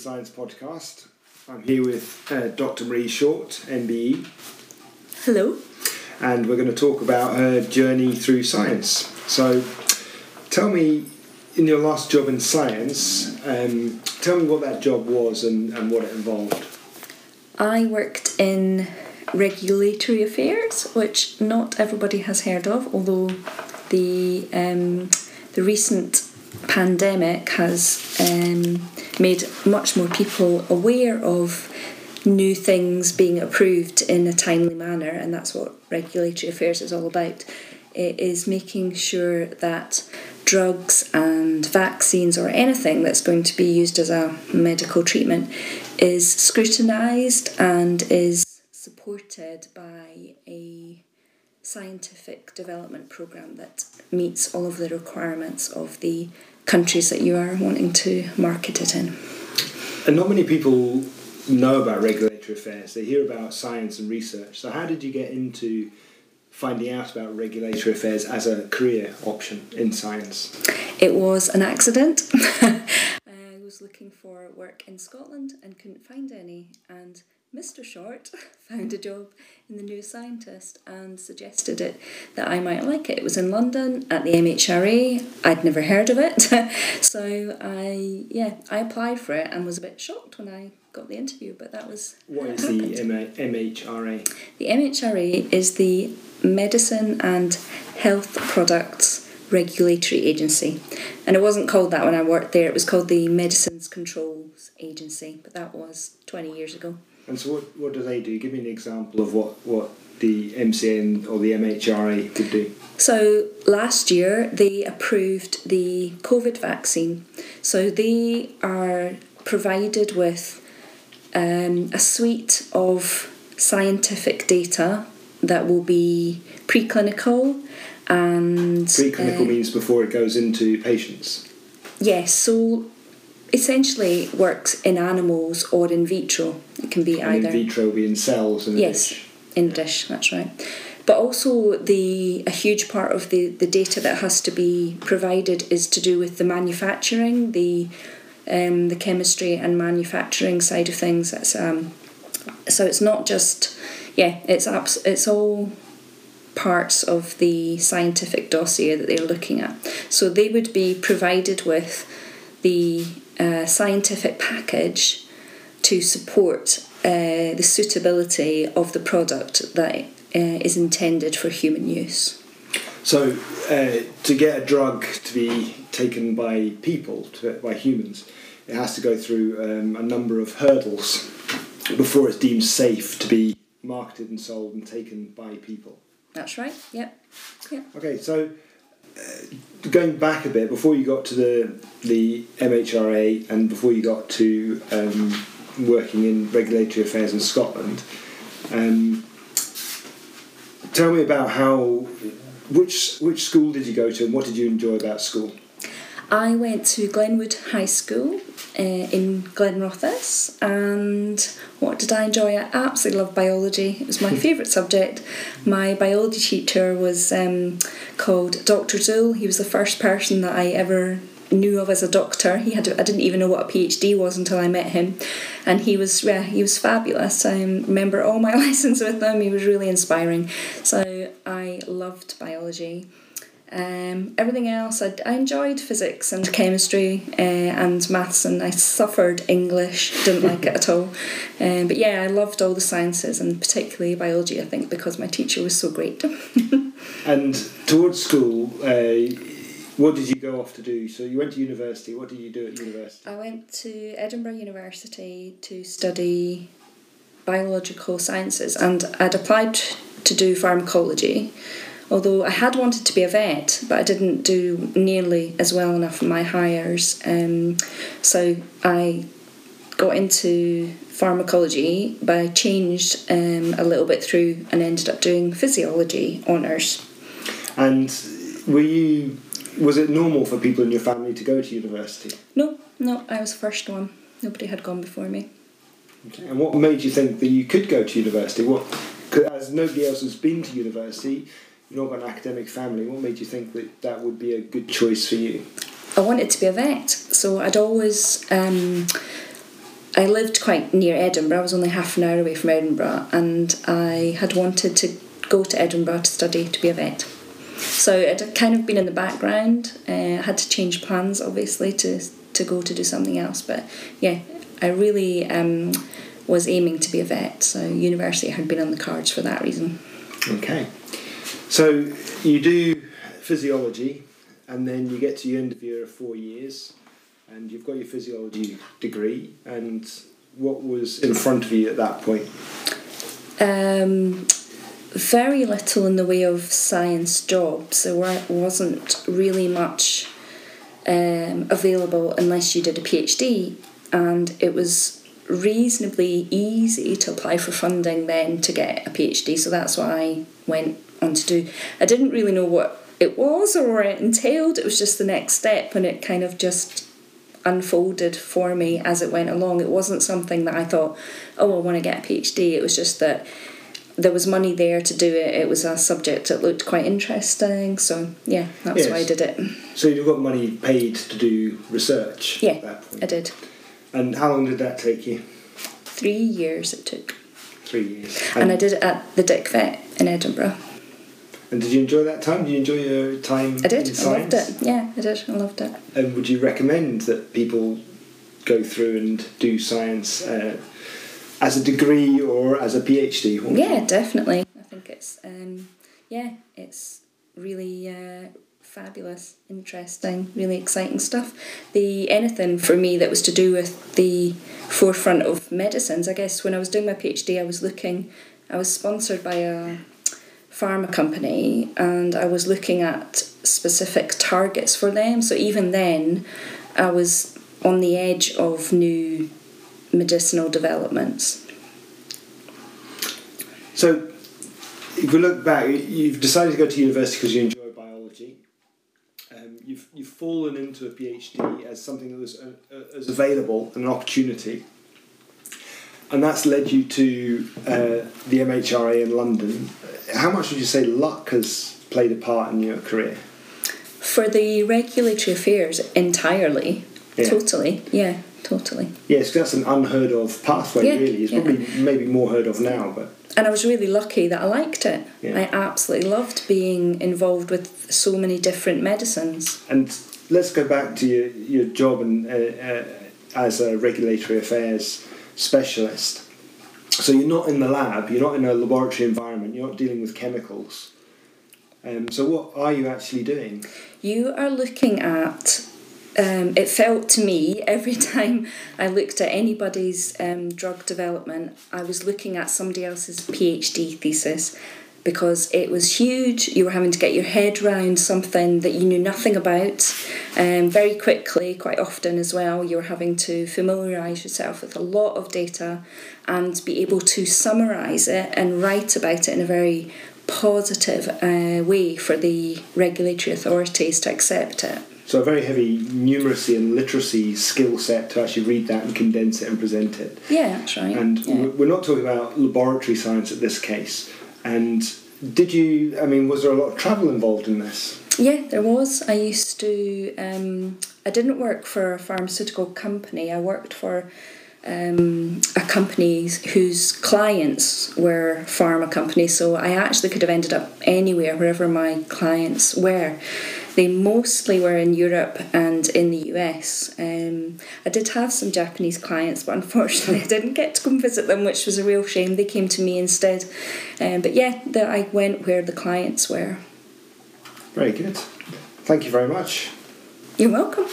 Science Podcast. I'm here with uh, Dr. Marie Short, MBE, Hello. and we're going to talk about her journey through science. So, tell me, in your last job in science, um, tell me what that job was and, and what it involved. I worked in regulatory affairs, which not everybody has heard of, although the um, the recent pandemic has um, made much more people aware of new things being approved in a timely manner, and that's what regulatory affairs is all about. It is making sure that drugs and vaccines or anything that's going to be used as a medical treatment is scrutinised and is supported by a scientific development program that meets all of the requirements of the countries that you are wanting to market it in. And not many people know about regulatory affairs, they hear about science and research. So, how did you get into finding out about regulatory affairs as a career option in science? It was an accident. I was looking for work in Scotland and couldn't find any, and Mr. Short found a job in the New Scientist and suggested it that I might like it. It was in London at the MHRA. I'd never heard of it, so I yeah I applied for it and was a bit shocked when I got the interview. But that was What is the happened. M- MHRA? The MHRA is the Medicine and Health Products Regulatory Agency. And it wasn't called that when I worked there, it was called the Medicines Controls Agency, but that was 20 years ago. And so, what, what do they do? Give me an example of what, what the MCA or the MHRA could do. So last year they approved the COVID vaccine. So they are provided with um, a suite of scientific data that will be preclinical and Preclinical uh, means before it goes into patients. Yes, so essentially works in animals or in vitro. It can be And either. in vitro will be in cells in a Yes, dish. in the dish, that's right. But also the a huge part of the, the data that has to be provided is to do with the manufacturing, the um, the chemistry and manufacturing side of things. That's um, so it's not just yeah, it's abs- it's all parts of the scientific dossier that they're looking at. So they would be provided with the uh, scientific package to support uh, the suitability of the product that uh, is intended for human use. So, uh, to get a drug to be taken by people, to, by humans, it has to go through um, a number of hurdles before it's deemed safe to be marketed and sold and taken by people. That's right. Yep. Yep. Okay, so uh, going back a bit, before you got to the the MHRA and before you got to um, working in regulatory affairs in Scotland, um, tell me about how which which school did you go to and what did you enjoy about school? I went to Glenwood High School uh, in Glenrothes, and what did I enjoy? I absolutely loved biology. It was my favourite subject. My biology teacher was um, called Dr. Zool. He was the first person that I ever knew of as a doctor. He had I didn't even know what a PhD was until I met him, and he was yeah he was fabulous. I remember all my lessons with him. He was really inspiring. So I loved biology. Um, everything else, I, I enjoyed physics and chemistry uh, and maths, and I suffered English, didn't like it at all. Um, but yeah, I loved all the sciences and particularly biology, I think, because my teacher was so great. And towards school, uh, what did you go off to do? So you went to university. What did you do at university? I went to Edinburgh University to study biological sciences, and I'd applied to do pharmacology. Although I had wanted to be a vet, but I didn't do nearly as well enough in my Highers. Um, so I got into pharmacology, but I changed um, a little bit through and ended up doing physiology honours. And were you? Was it normal for people in your family to go to university? No, no, I was the first one. Nobody had gone before me. Okay. And what made you think that you could go to university? What, as nobody else has been to university, you've not got an academic family. What made you think that that would be a good choice for you? I wanted to be a vet, so I'd always um, I lived quite near Edinburgh. I was only half an hour away from Edinburgh, and I had wanted to go to Edinburgh to study to be a vet. So it had kind of been in the background. Uh, I had to change plans, obviously, to to go to do something else. But yeah, I really um, was aiming to be a vet. So university had been on the cards for that reason. Okay. So you do physiology, and then you get to the end of your four years, and you've got your physiology degree. And what was in front of you at that point? Um, very little in the way of science jobs. There wasn't really much um, available unless you did a PhD, and it was reasonably easy to apply for funding then to get a PhD. So that's why I went on to do. I didn't really know what it was or what it entailed. It was just the next step, and it kind of just unfolded for me as it went along. It wasn't something that I thought, oh, I want to get a PhD. It was just that there was money there to do it. It was a subject that looked quite interesting. So yeah, that's Yes. why I did it. So you got money paid to do research Yeah, at that point. I did. And how long did that take you? Three years it took, Three years. and I did it at the Dick Vet in Edinburgh. And did you enjoy that time? Did you enjoy your time I did. I loved it. Yeah, I did. I loved it. And would you recommend that people go through and do science uh, as a degree or as a PhD? Yeah, definitely. I think it's um, yeah, it's really uh, fabulous, interesting, really exciting stuff. The anything for me that was to do with the forefront of medicines. I guess when I was doing my PhD, I was looking. I was sponsored by a pharma company, and I was looking at specific targets for them. So even then, I was on the edge of new medicinal developments. So, if we look back, you've decided to go to university because you enjoy biology. Um, you've, you've fallen into a PhD as something that was uh, uh, as available, an opportunity. And that's led you to uh, the MHRA in London. How much would you say luck has played a part in your career? For the regulatory affairs entirely, Yeah. totally, yeah, totally. Yes, that's an unheard of pathway, Yeah, really. It's yeah. probably maybe more heard of now, but And I was really lucky that I liked it. I absolutely loved being involved with so many different medicines. And let's go back to your, your job and, uh, uh, as a regulatory affairs specialist. So you're not in the lab, you're not in a laboratory environment, you're not dealing with chemicals. Um, so what are you actually doing? You are looking at. Um, it felt to me every time I looked at anybody's um, drug development, I was looking at somebody else's PhD thesis because it was huge. You were having to get your head round something that you knew nothing about um, very quickly, quite often as well. you're having to familiarise yourself with a lot of data and be able to summarise it and write about it in a very positive uh, way for the regulatory authorities to accept it. So a very heavy numeracy and literacy skill set to actually read that and condense it and present it. Yeah, that's right. And yeah. we're- we're not talking about laboratory science at this case. And did you, I mean, was there a lot of travel involved in this? Yeah, there was. I used to. Um, I didn't work for a pharmaceutical company. I worked for um, a company whose clients were pharma companies. So I actually could have ended up anywhere, wherever my clients were. They mostly were in Europe and in the US. Um, I did have some Japanese clients, but unfortunately I didn't get to come visit them, which was a real shame. They came to me instead. Um, but yeah, the, I went where the clients were. Very good. Thank you very much. You're welcome.